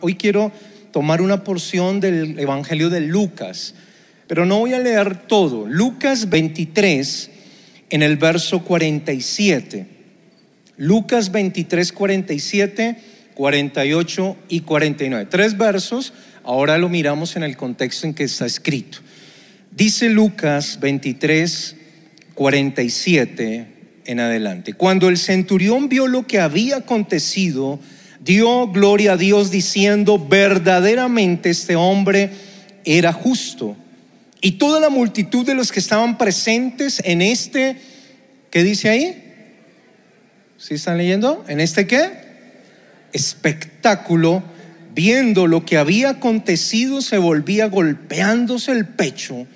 Hoy quiero tomar una porción del Evangelio de Lucas, pero no voy a leer todo. Lucas 23 en el verso 47. Lucas 23, 47, 48 y 49. Tres versos, ahora lo miramos en el contexto en que está escrito. Dice Lucas 23, 47 en adelante. Cuando el centurión vio lo que había acontecido, dio gloria a Dios diciendo, verdaderamente este hombre era justo. Y toda la multitud de los que estaban presentes en este, ¿qué dice ahí? ¿Sí están leyendo? ¿En este qué? Espectáculo, viendo lo que había acontecido, se volvía golpeándose el pecho,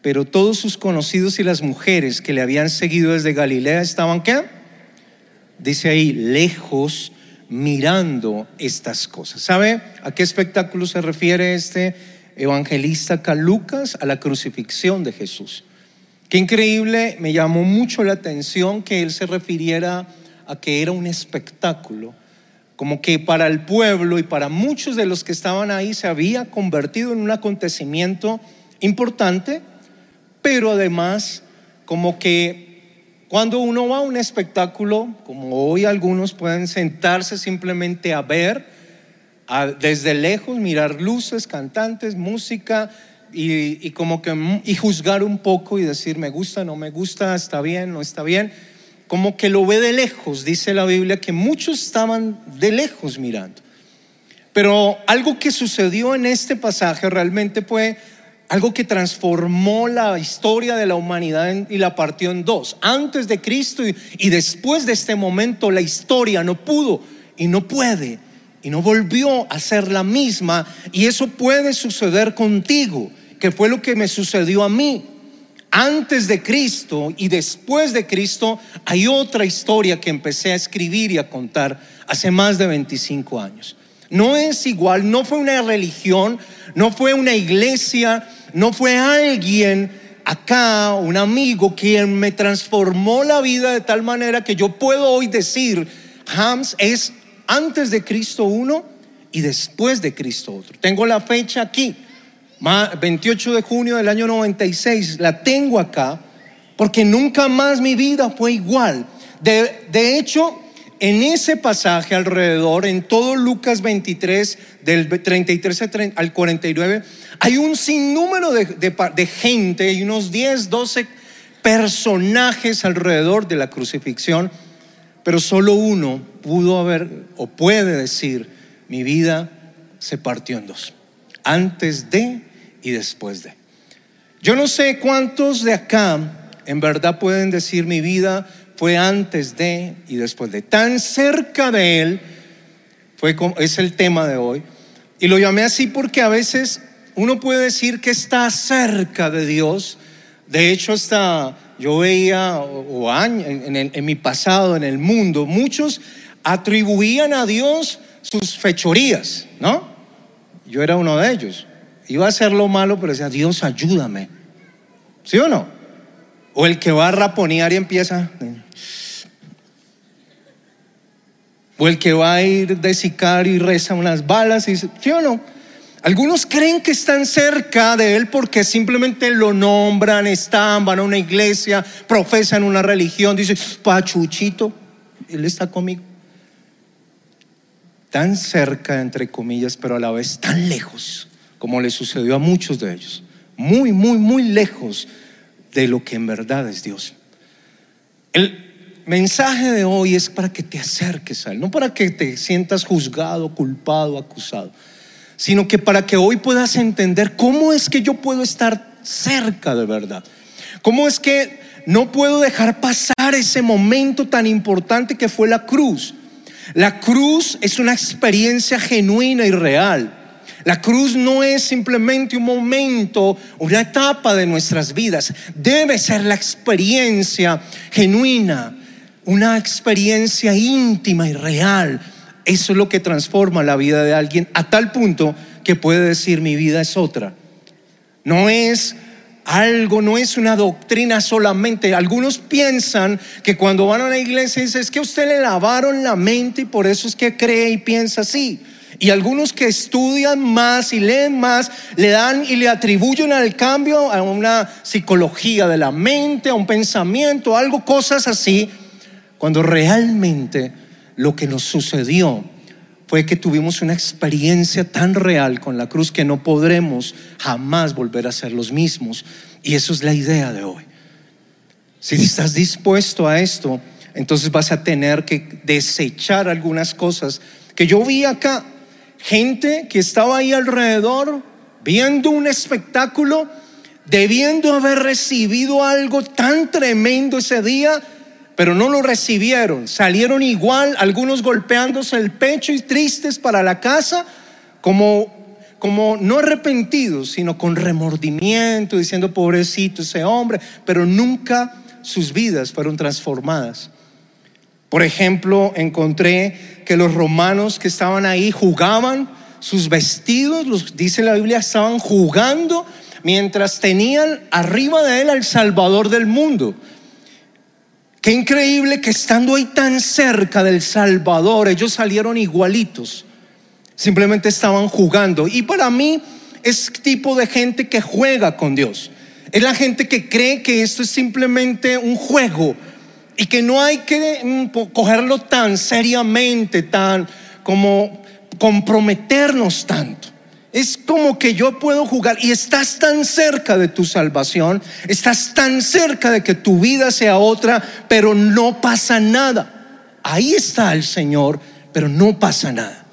pero todos sus conocidos y las mujeres que le habían seguido desde Galilea estaban qué? Dice ahí, lejos mirando estas cosas. ¿Sabe a qué espectáculo se refiere este evangelista Lucas? A la crucifixión de Jesús. Qué increíble, me llamó mucho la atención que él se refiriera a que era un espectáculo, como que para el pueblo y para muchos de los que estaban ahí se había convertido en un acontecimiento importante, pero además como que cuando uno va a un espectáculo, como hoy algunos pueden sentarse simplemente a ver, desde lejos mirar luces, cantantes, música y, como que y juzgar un poco y decir me gusta, no me gusta, está bien, no está bien, como que lo ve de lejos, dice la Biblia que muchos estaban de lejos mirando. Pero algo que sucedió en este pasaje realmente fue algo que transformó la historia de la humanidad y la partió en dos. Antes de Cristo y, después de este momento la historia no pudo y no puede y no volvió a ser la misma y eso puede suceder contigo, que fue lo que me sucedió a mí. Antes de Cristo y después de Cristo hay otra historia que empecé a escribir y a contar hace más de 25 años. No es igual, no fue una religión, no fue una iglesia, no fue alguien acá, un amigo, quien me transformó la vida de tal manera que yo puedo hoy decir, Hams es antes de Cristo uno y después de Cristo otro. Tengo la fecha aquí, 28 de junio del año 96, la tengo acá, porque nunca más mi vida fue igual. De, de hecho, en ese pasaje alrededor, en todo Lucas 23, del 33 al 49, hay un sinnúmero de, gente y unos 10, 12 personajes alrededor de la crucifixión, pero solo uno pudo haber o puede decir, mi vida se partió en dos, antes de y después de. Yo no sé cuántos de acá en verdad pueden decir mi vida fue antes de y después de. Tan cerca de Él, fue es el tema de hoy. Y lo llamé así porque a veces uno puede decir que está cerca de Dios. De hecho, hasta yo veía o, en, mi pasado, en el mundo, muchos atribuían a Dios sus fechorías, ¿no? Yo era uno de ellos. Iba a hacer lo malo, pero decía, Dios, ayúdame. ¿Sí o no? O el que va a raponear y empieza, O el que va a ir de sicario y reza unas balas y dice, ¿sí o no? Algunos creen que están cerca de él porque simplemente lo nombran, están, van a una iglesia, profesan una religión, dicen, Pachuchito, él está conmigo. Tan cerca, entre comillas, pero a la vez tan lejos, como le sucedió a muchos de ellos. Muy, muy, muy lejos de lo que en verdad es Dios. El, mensaje de hoy es para que te acerques a Él, no para que te sientas juzgado, culpado, acusado, sino que para que hoy puedas entender cómo es que yo puedo estar cerca de verdad. ¿Cómo es que no puedo dejar pasar ese momento tan importante que fue la cruz? La cruz es una experiencia genuina y real. La cruz no es simplemente un momento, una etapa de nuestras vidas. Debe ser la experiencia genuina, una experiencia íntima y real. Eso es lo que transforma la vida de alguien a tal punto que puede decir mi vida es otra. No es algo, no es una doctrina solamente. Algunos piensan que cuando van a la iglesia es que usted le lavaron la mente y por eso es que cree y piensa así. Y algunos que estudian más y leen más, le dan y le atribuyen al cambio a una psicología de la mente, a un pensamiento, algo, cosas así, cuando realmente lo que nos sucedió fue que tuvimos una experiencia tan real con la cruz que no podremos jamás volver a ser los mismos. Y eso es la idea de hoy. Si estás dispuesto a esto, entonces vas a tener que desechar algunas cosas que yo vi acá. Gente que estaba ahí alrededor viendo un espectáculo, debiendo haber recibido algo tan tremendo ese día, pero no lo recibieron. Salieron igual, algunos golpeándose el pecho y tristes para la casa, como como no arrepentidos, sino con remordimiento, diciendo pobrecito ese hombre, pero nunca sus vidas fueron transformadas. Por ejemplo, encontré que los romanos que estaban ahí jugaban sus vestidos, los, dice la Biblia, estaban jugando mientras tenían arriba de él al Salvador del mundo. Qué increíble que estando ahí tan cerca del Salvador, ellos salieron igualitos. Simplemente estaban jugando. Y para mí es tipo de gente que juega con Dios. Es la gente que cree que esto es simplemente un juego y que no hay que mm, cogerlo tan seriamente, tan como comprometernos tanto. Es como que yo puedo jugar y estás tan cerca de tu salvación, estás tan cerca de que tu vida sea otra, pero no pasa nada. Ahí está el Señor, pero no pasa nada.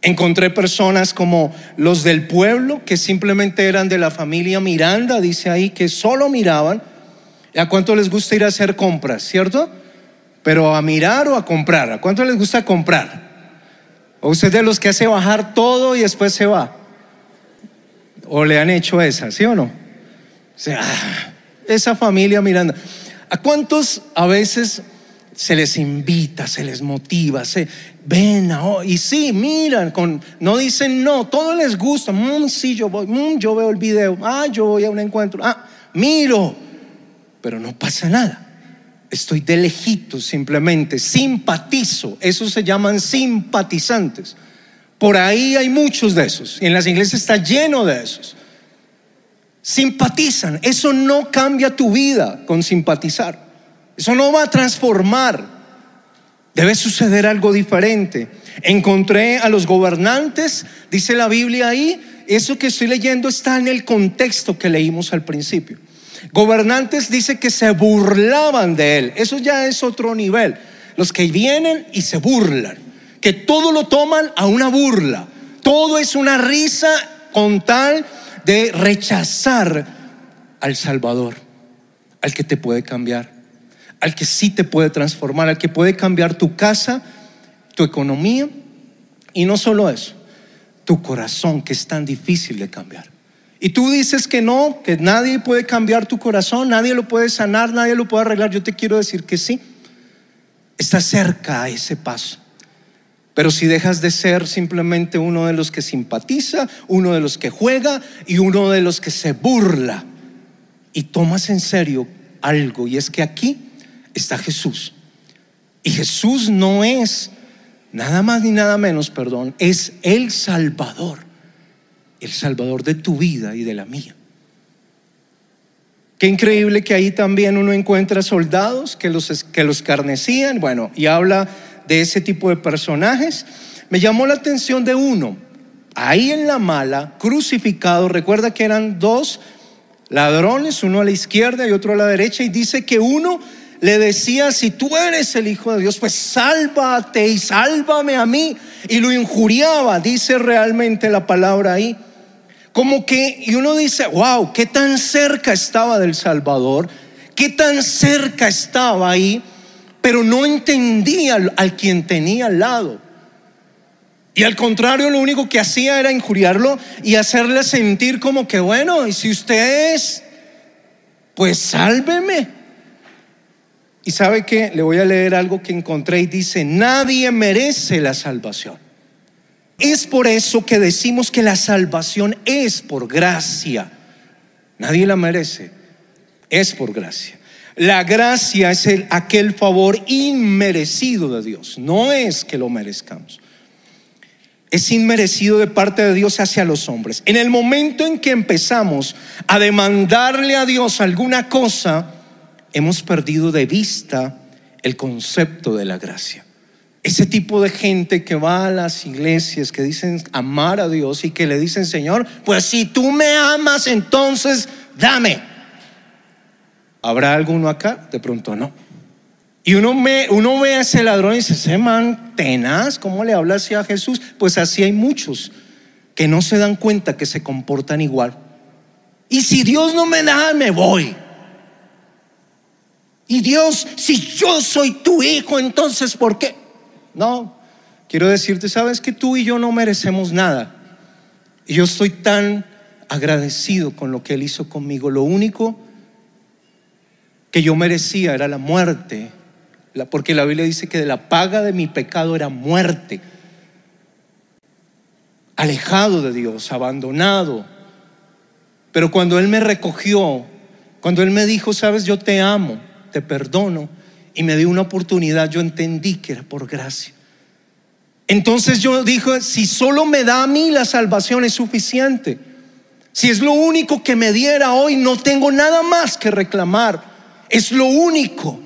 Encontré personas como los del pueblo, que simplemente eran de la familia Miranda, dice ahí, que solo miraban ¿A cuánto les gusta ir a hacer compras, cierto? Pero a mirar o a comprar. ¿A cuánto les gusta comprar? ¿O usted de los que hace bajar todo y después se va? ¿O le han hecho esa, sí o no? O sea, esa familia mirando. ¿A cuántos a veces se les invita, se les motiva, se ven y sí, miran, con, no dicen no, todo les gusta, mm, sí, yo voy, mm, yo veo el video, ah, yo voy a un encuentro, ah, miro, pero no pasa nada. Estoy de lejito simplemente, simpatizo. Esos se llaman simpatizantes. Por ahí hay muchos de esos. Y en las iglesias está lleno de esos. Simpatizan. Eso no cambia tu vida con simpatizar. Eso no va a transformar. Debe suceder algo diferente. Encontré a los gobernantes, dice la Biblia ahí, eso que estoy leyendo está en el contexto que leímos al principio. Gobernantes dice que se burlaban de él. Eso ya es otro nivel. Los que vienen y se burlan. Que todo lo toman a una burla. Todo es una risa con tal de rechazar al Salvador. Al que te puede cambiar. Al que sí te puede transformar. Al que puede cambiar tu casa, tu economía. Y no solo eso. Tu corazón que es tan difícil de cambiar. Y tú dices que no, que nadie puede cambiar tu corazón, nadie lo puede sanar, nadie lo puede arreglar. Yo te quiero decir que sí. Está cerca a ese paso. Pero si dejas de ser simplemente uno de los que simpatiza, uno de los que juega y uno de los que se burla y tomas en serio algo, y es que aquí está Jesús. Y Jesús no es nada más ni nada menos, perdón, es el Salvador el Salvador de tu vida y de la mía. Qué increíble que ahí también uno encuentra soldados que los, que los carnecían, bueno, y habla de ese tipo de personajes. Me llamó la atención de uno, ahí en la mala, crucificado, recuerda que eran dos ladrones, uno a la izquierda y otro a la derecha, y dice que uno le decía, si tú eres el Hijo de Dios, pues sálvate y sálvame a mí. Y lo injuriaba, dice realmente la palabra ahí. Como que, y uno dice, wow, qué tan cerca estaba del Salvador, qué tan cerca estaba ahí, pero no entendía al, quien tenía al lado. Y al contrario, lo único que hacía era injuriarlo y hacerle sentir como que, bueno, y si usted es, pues sálveme. Y sabe que le voy a leer algo que encontré y dice, nadie merece la salvación. Es por eso que decimos que la salvación es por gracia. Nadie la merece. Es por gracia. La gracia es el, aquel favor inmerecido de Dios. No es que lo merezcamos. es inmerecido de parte de Dios hacia los hombres. En el momento en que empezamos a demandarle a Dios alguna cosa, hemos perdido de vista el concepto de la gracia. Ese tipo de gente que va a las iglesias, que dicen amar a Dios y que le dicen, Señor, pues si tú me amas, entonces dame. ¿Habrá alguno acá? De pronto no. Y uno, me, uno ve a ese ladrón y dice, ese man tenaz, ¿cómo le habla así a Jesús? Pues así hay muchos que no se dan cuenta que se comportan igual. Y si Dios no me da, me voy. Y Dios, si yo soy tu hijo, entonces ¿por qué? No, quiero decirte, sabes que tú y yo no merecemos nada. Y yo estoy tan agradecido con lo que Él hizo conmigo. Lo único que yo merecía era la muerte porque la Biblia dice que de la paga de mi pecado era muerte, alejado de Dios, abandonado. Pero cuando Él me recogió, cuando Él me dijo, sabes, yo te amo, te perdono, y me dio una oportunidad, yo entendí que era por gracia. Entonces yo dije, si solo me da a mí la salvación es suficiente. Si es lo único que me diera hoy, no tengo nada más que reclamar. Es lo único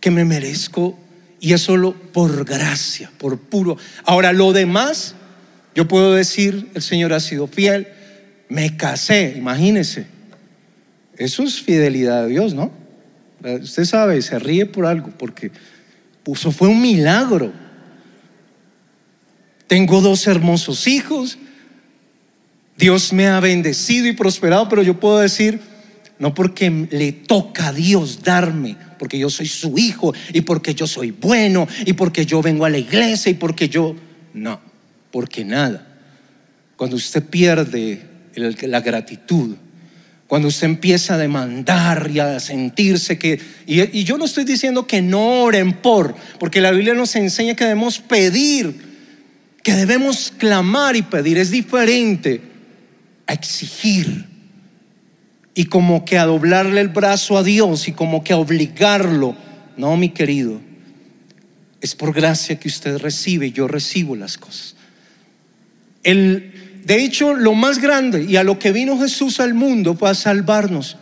que me merezco y es solo por gracia, por puro. Ahora, lo demás, yo puedo decir, el Señor ha sido fiel, me casé, imagínese. Eso es fidelidad a Dios, ¿no? Usted sabe, se ríe por algo, porque eso fue un milagro. Tengo dos hermosos hijos, Dios me ha bendecido y prosperado, pero yo puedo decir, no porque le toca a Dios darme, porque yo soy su hijo y porque yo soy bueno y porque yo vengo a la iglesia y porque yo... No, porque nada. Cuando usted pierde la gratitud, cuando usted empieza a demandar y a sentirse que... Y, yo no estoy diciendo que no oren por, porque la Biblia nos enseña que debemos pedir, que debemos clamar y pedir. Es diferente a exigir y como que a doblarle el brazo a Dios y como que a obligarlo. No, mi querido, es por gracia que usted recibe, yo recibo las cosas. El, de hecho, lo más grande y a lo que vino Jesús al mundo fue a salvarnos.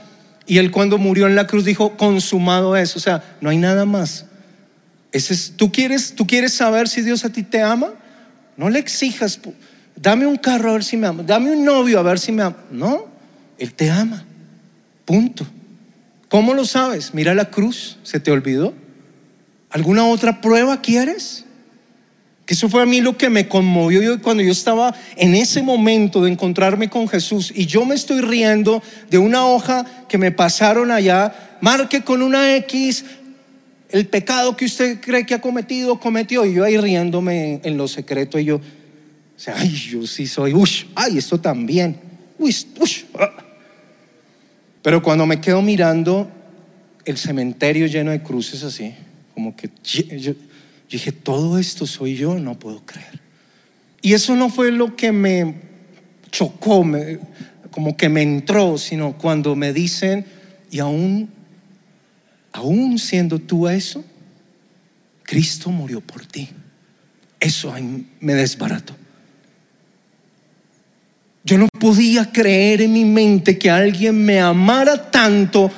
Y él cuando murió en la cruz dijo, consumado es. O sea, no hay nada más. Ese es, ¿tú, quieres, ¿Tú quieres saber si Dios a ti te ama? No le exijas, dame un carro a ver si me ama, dame un novio a ver si me ama. No, Él te ama. Punto. ¿Cómo lo sabes? Mira la cruz, ¿se te olvidó? ¿Alguna otra prueba quieres? Eso fue a mí lo que me conmovió cuando yo estaba en ese momento de encontrarme con Jesús y yo me estoy riendo de una hoja que me pasaron allá, marque con una X el pecado que usted cree que ha cometido, cometió, y yo ahí riéndome en, lo secreto y yo, o sea, ay, yo sí soy, uy, ay, esto también, uy, uy, ah. Pero cuando me quedo mirando el cementerio lleno de cruces así, como que yo, dije, todo esto soy yo, no puedo creer. Y eso no fue lo que me chocó, como que me entró, sino cuando me dicen, y aún, aún siendo tú eso, Cristo murió por ti. Eso me desbarató. Yo no podía creer en mi mente que alguien me amara tanto,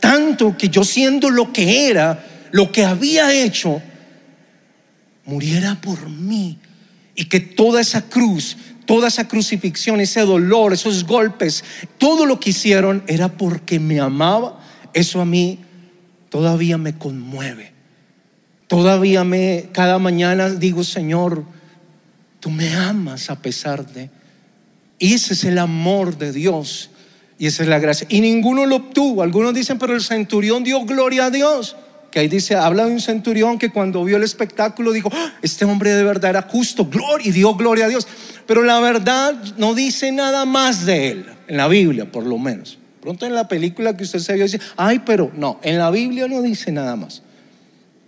tanto que yo siendo lo que era, lo que había hecho, muriera por mí. Y que toda esa cruz, toda esa crucifixión, ese dolor, esos golpes, todo lo que hicieron era porque me amaba. Eso a mí todavía me conmueve. Todavía me, cada mañana digo, Señor, tú me amas a pesar de... Y ese es el amor de Dios. Y esa es la gracia. Y ninguno lo obtuvo. Algunos dicen, pero el centurión dio gloria a Dios. Que ahí dice, habla de un centurión que cuando vio el espectáculo dijo, ah, este hombre de verdad era justo, gloria, y dio gloria a Dios. Pero la verdad no dice nada más de él, en la Biblia por lo menos. Pronto en la película que usted se vio dice, ay, pero no, en la Biblia no dice nada más.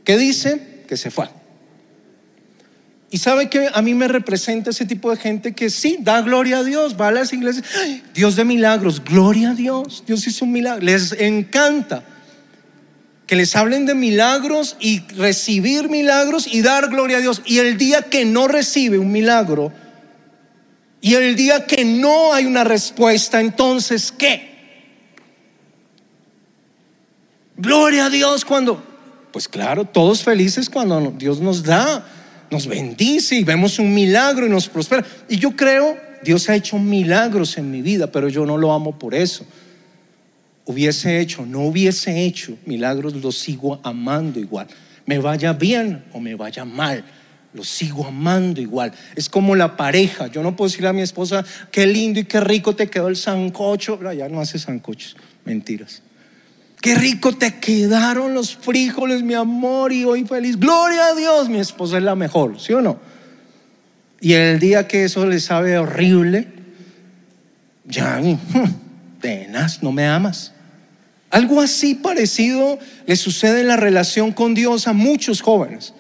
¿Qué dice? Que se fue. Y sabe que a mí me representa ese tipo de gente que sí, da gloria a Dios, va a las iglesias, Dios de milagros, gloria a Dios, Dios hizo un milagro, les encanta. Que les hablen de milagros y recibir milagros y dar gloria a Dios. Y el día que no recibe un milagro y el día que no hay una respuesta, entonces ¿qué? Gloria a Dios cuando, pues claro, todos felices cuando Dios nos da, nos bendice y vemos un milagro y nos prospera. Y yo creo, Dios ha hecho milagros en mi vida, pero yo no lo amo por eso hubiese hecho, no hubiese hecho milagros, lo sigo amando igual. Me vaya bien o me vaya mal, lo sigo amando igual. Es como la pareja. Yo no puedo decirle a mi esposa, qué lindo y qué rico te quedó el sancocho. Ya no hace sancochos, mentiras. Qué rico te quedaron los frijoles, mi amor, y hoy feliz. Gloria a Dios, mi esposa es la mejor, ¿sí o no? Y el día que eso le sabe horrible, ya, tenaz, no me amas. Algo así parecido le sucede en la relación con Dios a muchos jóvenes.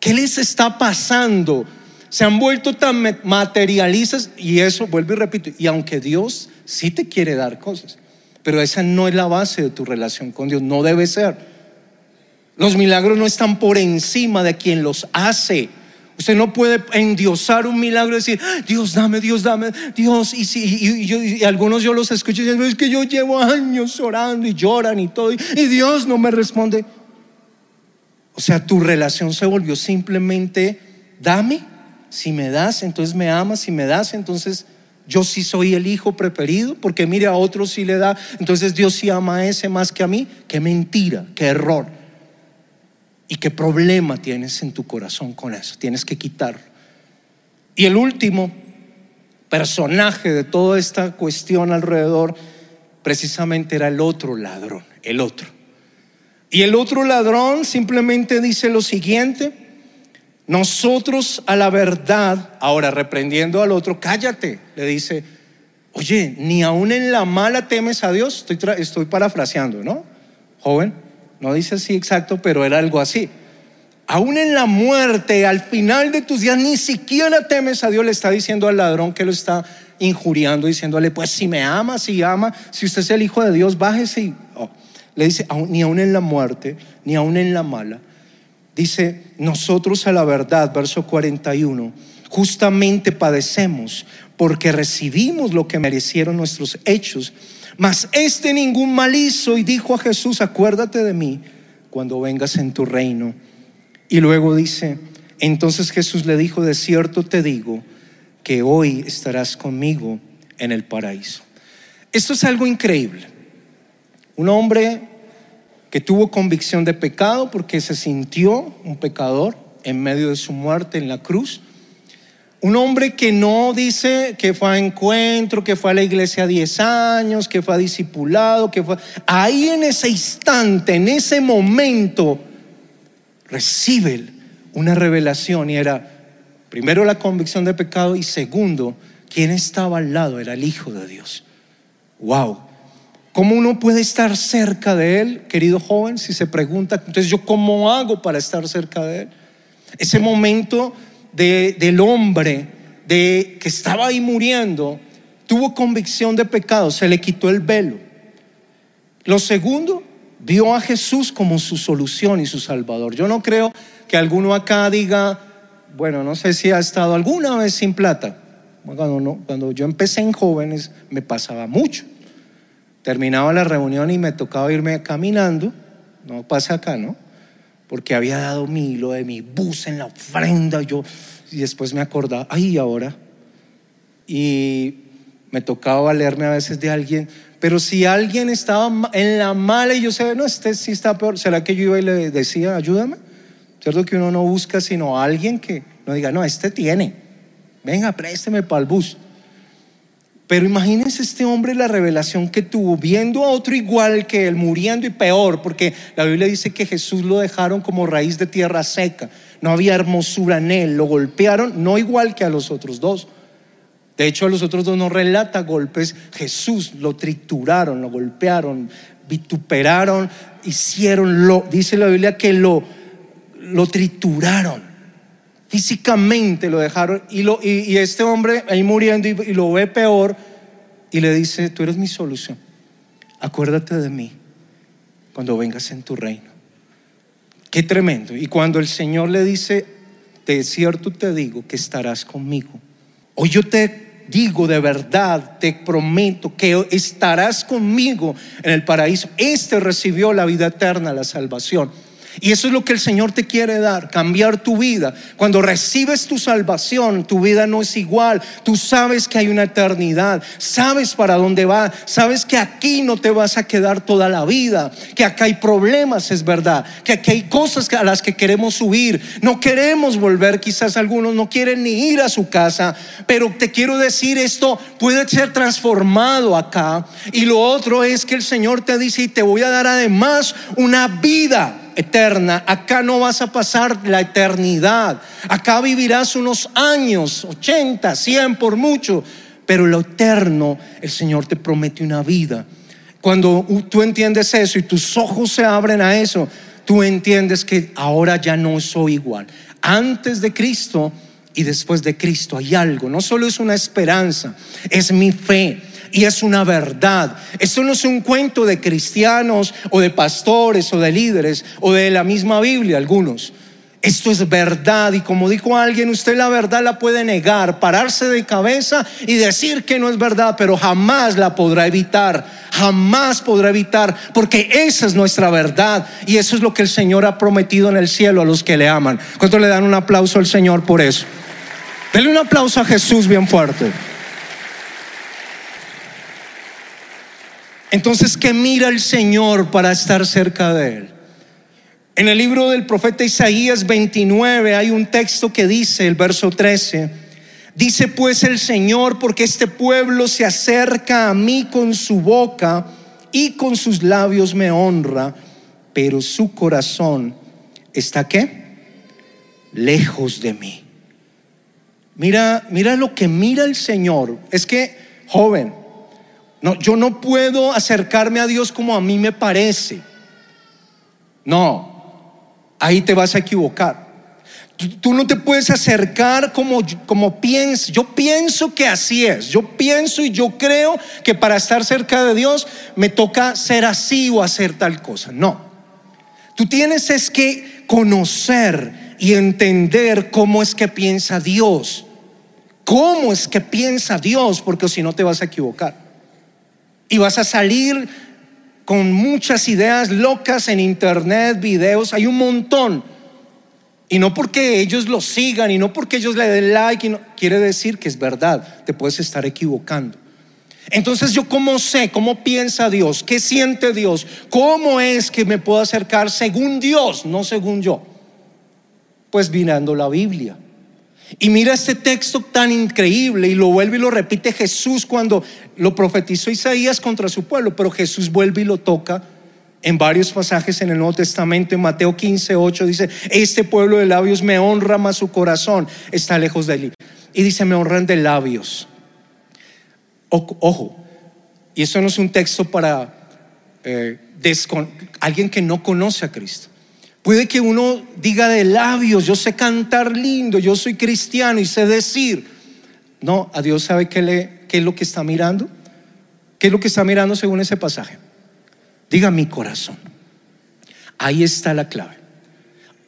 ¿Qué les está pasando? Se han vuelto tan materialistas y eso, vuelvo y repito, y aunque Dios sí te quiere dar cosas, pero esa no es la base de tu relación con Dios, no debe ser. Los milagros no están por encima de quien los hace. Usted no puede endiosar un milagro y decir, Dios dame, Dios dame, Dios. Y, si, algunos yo los escucho diciendo, es que yo llevo años orando y lloran y todo, y, Dios no me responde. O sea, tu relación se volvió simplemente, dame, si me das, entonces me amas, si me das, entonces yo sí soy el hijo preferido, porque mire a otros sí le da, entonces Dios sí ama a ese más que a mí. Qué mentira, qué error. ¿Y qué problema tienes en tu corazón con eso? Tienes que quitarlo. Y el último personaje de toda esta cuestión alrededor precisamente era el otro ladrón, el otro. Y el otro ladrón simplemente dice lo siguiente, nosotros a la verdad, ahora reprendiendo al otro, cállate, le dice, oye, ni aún en la mala temes a Dios, estoy, estoy parafraseando, ¿no? Joven, no dice así exacto, pero era algo así. Aún en la muerte, al final de tus días, ni siquiera temes a Dios, le está diciendo al ladrón que lo está injuriando, diciéndole, pues si me ama, si ama, si usted es el Hijo de Dios, bájese y... Le dice, ni aún en la muerte, ni aún en la mala. Dice, nosotros a la verdad, verso 41, justamente padecemos porque recibimos lo que merecieron nuestros hechos mas este ningún mal hizo y dijo a Jesús, acuérdate de mí cuando vengas en tu reino. Y luego dice, entonces Jesús le dijo, de cierto te digo que hoy estarás conmigo en el paraíso. Esto es algo increíble. Un hombre que tuvo convicción de pecado porque se sintió un pecador en medio de su muerte en la cruz un hombre que no dice que fue a encuentro, que fue a la iglesia 10 años, que fue a discipulado, que fue... Ahí en ese instante, en ese momento, recibe una revelación y era, primero, la convicción de pecado y segundo, quien estaba al lado era el Hijo de Dios. ¡Wow! ¿Cómo uno puede estar cerca de Él, querido joven? Si se pregunta, entonces yo cómo hago para estar cerca de Él. Ese momento del hombre de, que estaba ahí muriendo tuvo convicción de pecado, se le quitó el velo. Lo segundo, vio a Jesús como su solución y su salvador. Yo no creo que alguno acá diga, bueno, no sé si ha estado alguna vez sin plata. Cuando, cuando yo empecé en jóvenes me pasaba mucho. Terminaba la reunión y me tocaba irme caminando. No pasa acá, ¿no? Porque había dado mi hilo de mi bus en la ofrenda. Yo, y después me acordaba, ay, ahora. Y me tocaba valerme a veces de alguien, pero si alguien estaba en la mala y yo sé, no, este sí está peor, ¿será que yo iba y le decía, ayúdame? ¿Cierto que uno no busca sino a alguien que no diga, no, este tiene, venga, présteme para el bus? Pero imagínense este hombre la revelación que tuvo, viendo a otro igual que él, muriendo y peor, porque la Biblia dice que Jesús lo dejaron como raíz de tierra seca, no había hermosura en él, lo golpearon, no igual que a los otros dos. De hecho, a los otros dos no relata golpes, Jesús lo trituraron, lo golpearon, vituperaron, hicieron lo, dice la Biblia que lo, lo trituraron físicamente lo dejaron y, lo, y, este hombre ahí muriendo y, y, lo ve peor y le dice, tú eres mi solución, acuérdate de mí cuando vengas en tu reino. Qué tremendo. Y cuando el Señor le dice, de cierto te digo que estarás conmigo. Hoy yo te digo de verdad, te prometo que estarás conmigo en el paraíso. Este recibió la vida eterna, la salvación. Y eso es lo que el Señor te quiere dar, cambiar tu vida. Cuando recibes tu salvación, tu vida no es igual. Tú sabes que hay una eternidad, sabes para dónde va, sabes que aquí no te vas a quedar toda la vida, que acá hay problemas, es verdad, que aquí hay cosas a las que queremos huir. No queremos volver, quizás algunos no quieren ni ir a su casa, pero te quiero decir, esto puede ser transformado acá. Y lo otro es que el Señor te dice, y te voy a dar además una vida eterna. Acá no vas a pasar la eternidad. Acá vivirás unos años, 80, 100 por mucho. Pero lo eterno, el Señor te promete una vida. Cuando tú entiendes eso y tus ojos se abren a eso, tú entiendes que ahora ya no soy igual. Antes de Cristo y después de Cristo hay algo. No solo es una esperanza, es mi fe y es una verdad. Esto no es un cuento de cristianos o de pastores o de líderes o de la misma Biblia, algunos. Esto es verdad y como dijo alguien, usted la verdad la puede negar, pararse de cabeza y decir que no es verdad, pero jamás la podrá evitar, jamás podrá evitar, porque esa es nuestra verdad y eso es lo que el Señor ha prometido en el cielo a los que le aman. ¿Cuánto le dan un aplauso al Señor por eso? Denle un aplauso a Jesús bien fuerte. Entonces, ¿qué mira el Señor para estar cerca de Él? En el libro del profeta Isaías 29 hay un texto que dice, el verso 13, dice pues el Señor, porque este pueblo se acerca a mí con su boca y con sus labios me honra, pero su corazón está qué? Lejos de mí. Mira, mira lo que mira el Señor. Es que, joven, no, yo no puedo acercarme a Dios como a mí me parece. No, ahí te vas a equivocar. Tú, no te puedes acercar como, como piensas. Yo pienso que así es. Yo pienso y yo creo que para estar cerca de Dios me toca ser así o hacer tal cosa. No. Tú tienes es que conocer y entender cómo es que piensa Dios. ¿Cómo es que piensa Dios? Porque si no te vas a equivocar. Y vas a salir con muchas ideas locas en internet, videos, hay un montón. Y no porque ellos lo sigan y no porque ellos le den like, no, quiere decir que es verdad, te puedes estar equivocando. Entonces yo cómo sé, cómo piensa Dios, qué siente Dios, cómo es que me puedo acercar según Dios, no según yo. Pues mirando la Biblia. Y mira este texto tan increíble y lo vuelve y lo repite Jesús cuando lo profetizó Isaías contra su pueblo, pero Jesús vuelve y lo toca en varios pasajes en el Nuevo Testamento, en Mateo 15, 8 dice, este pueblo de labios me honra, más su corazón está lejos de él. Y dice, me honran de labios. Ojo, y eso no es un texto para eh, alguien que no conoce a Cristo. Puede que uno diga de labios, yo sé cantar lindo, yo soy cristiano y sé decir. No, a Dios sabe qué, le, es lo que está mirando. ¿Qué es lo que está mirando según ese pasaje? Diga mi corazón. Ahí está la clave.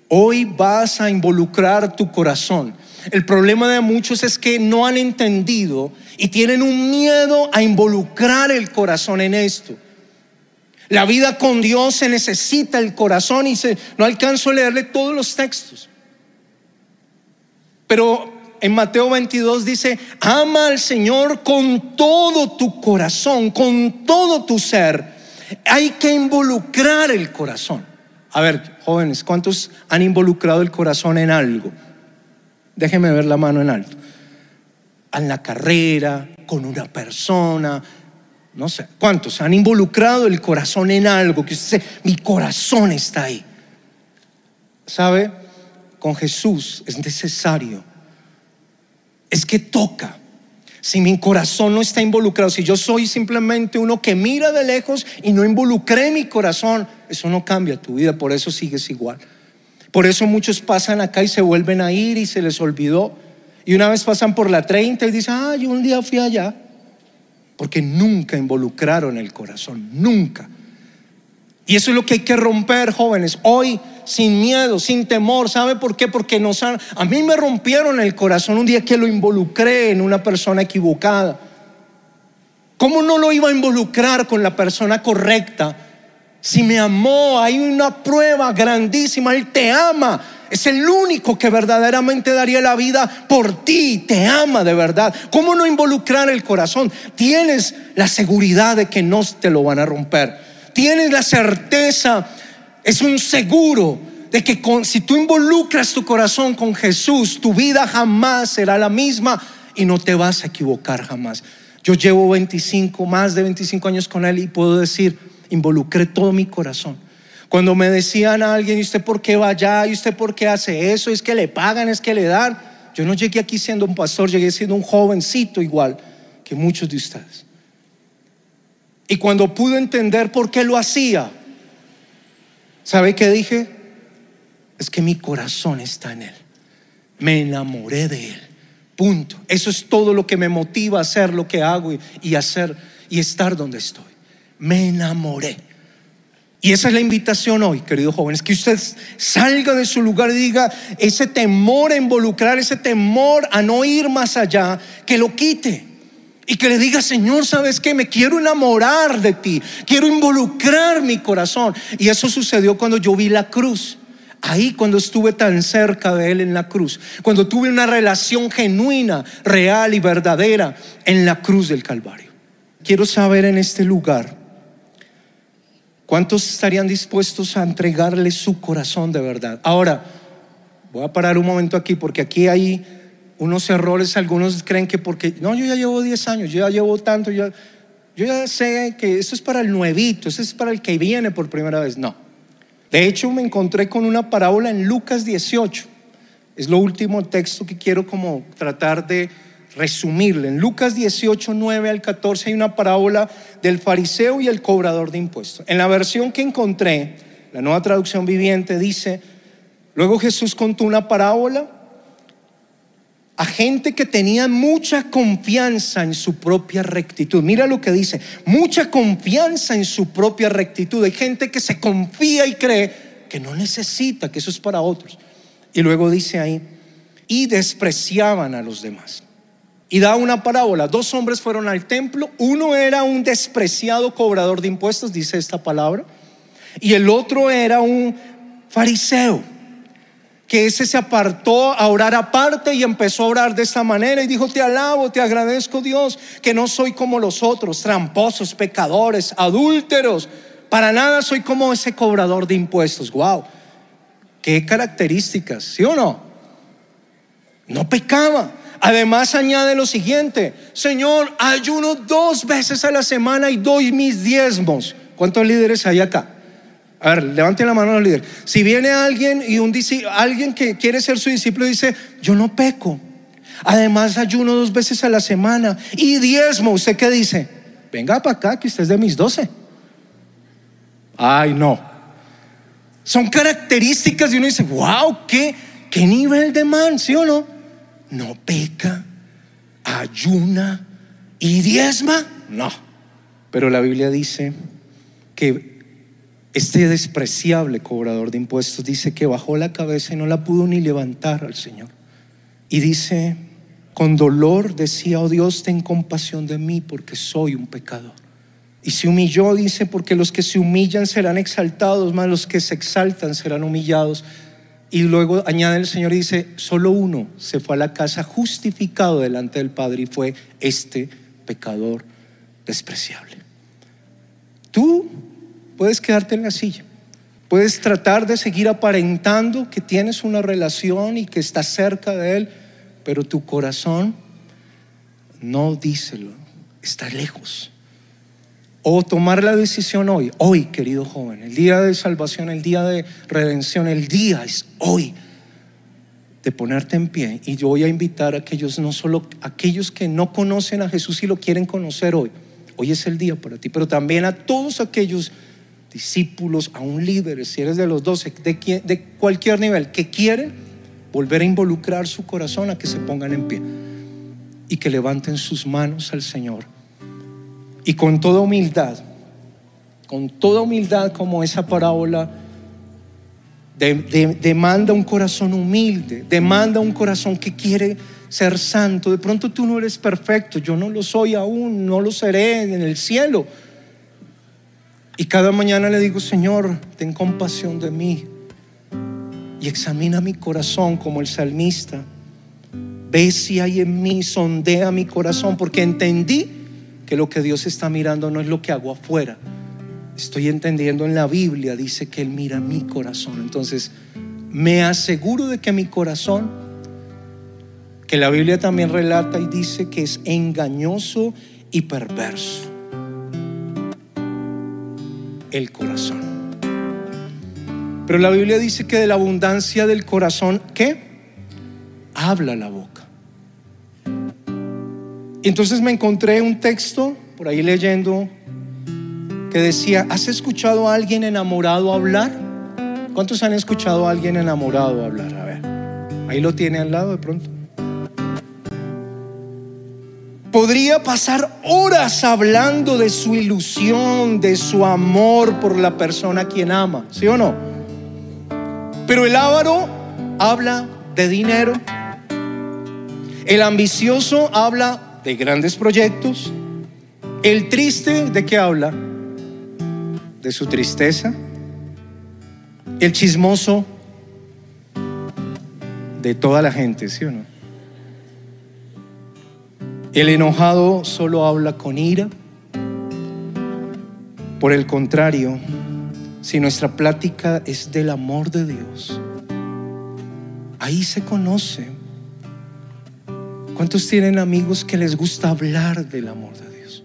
Hoy vas a involucrar tu corazón. El problema de muchos es que no han entendido y tienen un miedo a involucrar el corazón en esto. La vida con Dios se necesita el corazón y se, no alcanzo a leerle todos los textos. Pero en Mateo 22 dice, ama al Señor con todo tu corazón, con todo tu ser. Hay que involucrar el corazón. A ver, jóvenes, ¿cuántos han involucrado el corazón en algo? Déjenme ver la mano en alto. En la carrera, con una persona, no sé, ¿cuántos han involucrado el corazón en algo que usted dice, mi corazón está ahí? ¿Sabe? Con Jesús es necesario. Es que toca. Si mi corazón no está involucrado, si yo soy simplemente uno que mira de lejos y no involucré mi corazón, eso no cambia tu vida, por eso sigues igual. Por eso muchos pasan acá y se vuelven a ir y se les olvidó. Y una vez pasan por la 30 y dicen, ah, yo un día fui allá porque nunca involucraron el corazón, nunca. Y eso es lo que hay que romper, jóvenes. Hoy, sin miedo, sin temor. ¿Sabe por qué? Porque nos han, a mí me rompieron el corazón un día que lo involucré en una persona equivocada. ¿Cómo no lo iba a involucrar con la persona correcta? Si me amó, hay una prueba grandísima. Él te ama. Es el único que verdaderamente daría la vida por ti. Te ama de verdad. ¿Cómo no involucrar el corazón? Tienes la seguridad de que no te lo van a romper. Tienes la certeza, es un seguro de que si tú involucras tu corazón con Jesús, tu vida jamás será la misma y no te vas a equivocar jamás. Yo llevo 25, más de 25 años con Él y puedo decir, involucré todo mi corazón. Cuando me decían a alguien, ¿y usted por qué va allá? ¿Y usted por qué hace eso? ¿Es que le pagan? ¿Es que le dan? Yo no llegué aquí siendo un pastor, llegué siendo un jovencito igual que muchos de ustedes. Y cuando pude entender por qué lo hacía, ¿sabe qué dije? Es que mi corazón está en Él. Me enamoré de Él. Punto. Eso es todo lo que me motiva a hacer lo que hago y, hacer y estar donde estoy. Me enamoré. Y esa es la invitación hoy, queridos jóvenes, que usted salga de su lugar y diga ese temor a involucrar, ese temor a no ir más allá, que lo quite. Y que le diga, Señor, ¿sabes qué? Me quiero enamorar de ti, quiero involucrar mi corazón. Y eso sucedió cuando yo vi la cruz. Ahí cuando estuve tan cerca de Él en la cruz, cuando tuve una relación genuina, real y verdadera en la cruz del Calvario. Quiero saber en este lugar, ¿cuántos estarían dispuestos a entregarle su corazón de verdad? Ahora, voy a parar un momento aquí porque aquí hay unos errores, algunos creen que porque, no, yo ya llevo 10 años, yo ya llevo tanto, yo, yo ya sé que eso es para el nuevito, eso es para el que viene por primera vez. No. De hecho, me encontré con una parábola en Lucas 18. Es lo último texto que quiero como tratar de resumirle. En Lucas 18, 9 al 14 hay una parábola del fariseo y el cobrador de impuestos. En la versión que encontré, la nueva traducción viviente dice, luego Jesús contó una parábola a gente que tenía mucha confianza en su propia rectitud. Mira lo que dice, mucha confianza en su propia rectitud. Hay gente que se confía y cree que no necesita, que eso es para otros. Y luego dice ahí, y despreciaban a los demás. Y da una parábola, dos hombres fueron al templo, uno era un despreciado cobrador de impuestos, dice esta palabra, y el otro era un fariseo que ese se apartó a orar aparte y empezó a orar de esta manera y dijo, te alabo, te agradezco Dios, que no soy como los otros, tramposos, pecadores, adúlteros, para nada soy como ese cobrador de impuestos. Wow, qué características, ¿sí o no? No pecaba. Además añade lo siguiente, Señor, ayuno dos veces a la semana y doy mis diezmos. ¿Cuántos líderes hay acá? A ver, levanten la mano los líderes. Si viene alguien y un alguien que quiere ser su discípulo dice, yo no peco. Además ayuno dos veces a la semana y diezmo. ¿Usted qué dice? Venga para acá que usted es de mis doce. Ay, no. Son características y uno dice, wow, ¿qué, qué nivel de man, ¿sí o no? No peca, ayuna y diezma. No. Pero la Biblia dice que este despreciable cobrador de impuestos dice que bajó la cabeza y no la pudo ni levantar al Señor. Y dice, con dolor decía, oh Dios, ten compasión de mí porque soy un pecador. Y se humilló, dice, porque los que se humillan serán exaltados, más los que se exaltan serán humillados. Y luego añade el Señor y dice, solo uno se fue a la casa justificado delante del Padre y fue este pecador despreciable. Tú puedes quedarte en la silla. Puedes tratar de seguir aparentando que tienes una relación y que estás cerca de Él, pero tu corazón no díselo, está lejos. O tomar la decisión hoy, hoy querido joven, el día de salvación, el día de redención, el día es hoy de ponerte en pie. Y yo voy a invitar a aquellos, no solo aquellos que no conocen a Jesús y lo quieren conocer hoy, hoy es el día para ti, pero también a todos aquellos discípulos, a un líder, si eres de los doce, de, de cualquier nivel, que quieren volver a involucrar su corazón a que se pongan en pie y que levanten sus manos al Señor y con toda humildad con toda humildad como esa parábola, demanda un corazón humilde, demanda un corazón que quiere ser santo. De pronto tú no eres perfecto, yo no lo soy aún, no lo seré en el cielo. Y cada mañana le digo, Señor, ten compasión de mí y examina mi corazón como el salmista. Ve si hay en mí, sondea mi corazón, porque entendí que lo que Dios está mirando no es lo que hago afuera. Estoy entendiendo en la Biblia, dice que Él mira mi corazón. Entonces, me aseguro de que mi corazón, que la Biblia también relata y dice que es engañoso y perverso. El corazón. Pero la Biblia dice que de la abundancia del corazón, ¿qué? Habla la boca. Entonces me encontré un texto por ahí leyendo que decía, ¿has escuchado a alguien enamorado hablar? ¿Cuántos han escuchado a alguien enamorado hablar? A ver, ahí lo tiene al lado de pronto. Podría pasar horas hablando de su ilusión, de su amor por la persona a quien ama, ¿sí o no? Pero el avaro habla de dinero, el ambicioso habla de grandes proyectos. El triste, ¿de qué habla? De su tristeza. El chismoso, de toda la gente, ¿sí o no? El enojado solo habla con ira. Por el contrario, si nuestra plática es del amor de Dios, ahí se conoce ¿Cuántos tienen amigos que les gusta hablar del amor de Dios?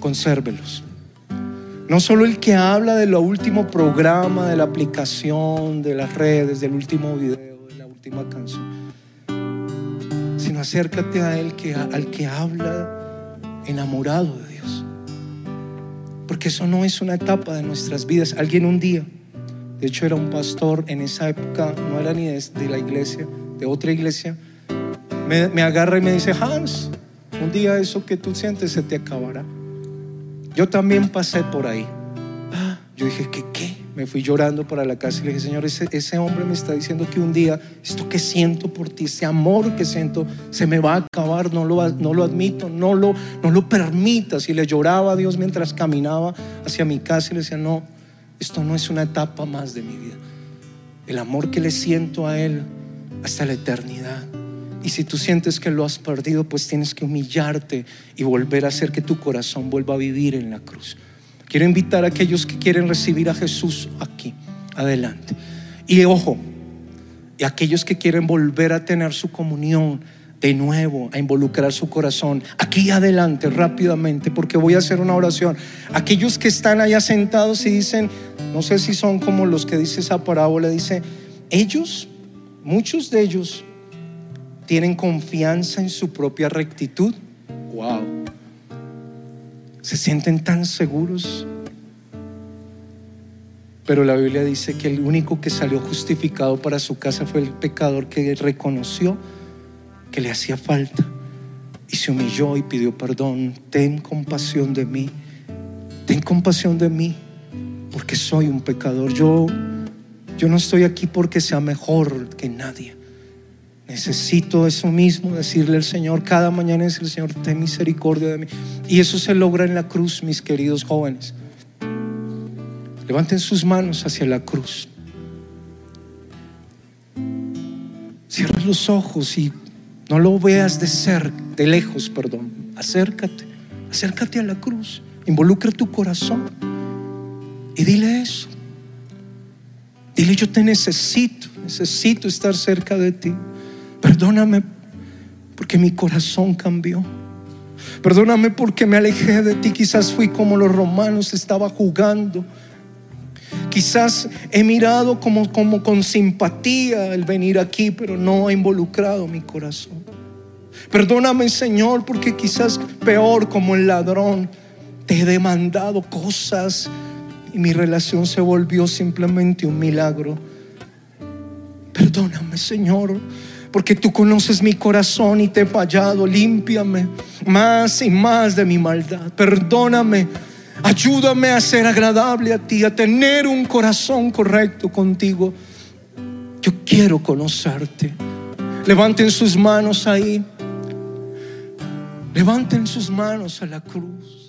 Consérvelos. No solo el que habla de último programa, de la aplicación, de las redes, del último video, de la última canción, sino acércate a él que, al que habla enamorado de Dios. Porque eso no es una etapa de nuestras vidas. Alguien un día, de hecho era un pastor en esa época, no era ni de la iglesia, de otra iglesia, me, agarra y me dice, Hans, un día eso que tú sientes se te acabará. Yo también pasé por ahí. Yo dije, ¿qué qué? Me fui llorando para la casa y le dije, Señor, ese, ese hombre me está diciendo que un día esto que siento por ti, ese amor que siento, se me va a acabar, no lo, no lo admito, no lo, no lo permitas. Y le lloraba a Dios mientras caminaba hacia mi casa y le decía, no, esto no es una etapa más de mi vida. El amor que le siento a Él hasta la eternidad y si tú sientes que lo has perdido, pues tienes que humillarte y volver a hacer que tu corazón vuelva a vivir en la cruz. Quiero invitar a aquellos que quieren recibir a Jesús aquí, adelante. Y ojo, y aquellos que quieren volver a tener su comunión de nuevo, a involucrar su corazón, aquí adelante rápidamente, porque voy a hacer una oración. Aquellos que están allá sentados y dicen, no sé si son como los que dice esa parábola, dice, ellos, muchos de ellos, tienen confianza en su propia rectitud. Wow. Se sienten tan seguros. Pero la Biblia dice que el único que salió justificado para su casa fue el pecador que reconoció que le hacía falta y se humilló y pidió perdón. Ten compasión de mí. Ten compasión de mí porque soy un pecador. Yo yo no estoy aquí porque sea mejor que nadie. Necesito eso mismo, decirle al Señor cada mañana, decirle, Señor, ten misericordia de mí. Y eso se logra en la cruz, mis queridos jóvenes. Levanten sus manos hacia la cruz. Cierra los ojos y no lo veas de cerca, de lejos, perdón. Acércate, acércate a la cruz. Involucra tu corazón y dile eso. Dile, yo te necesito, necesito estar cerca de ti. Perdóname porque mi corazón cambió. Perdóname porque me alejé de ti. Quizás fui como los romanos, estaba jugando. Quizás he mirado como, como con simpatía el venir aquí, pero no ha involucrado mi corazón. Perdóname, Señor, porque quizás peor como el ladrón, te he demandado cosas y mi relación se volvió simplemente un milagro. Perdóname, Señor porque tú conoces mi corazón y te he fallado. Límpiame más y más de mi maldad. Perdóname Ayúdame a ser agradable a ti, a tener un corazón correcto contigo. Yo quiero conocerte. Levanten sus manos ahí. Levanten sus manos a la cruz.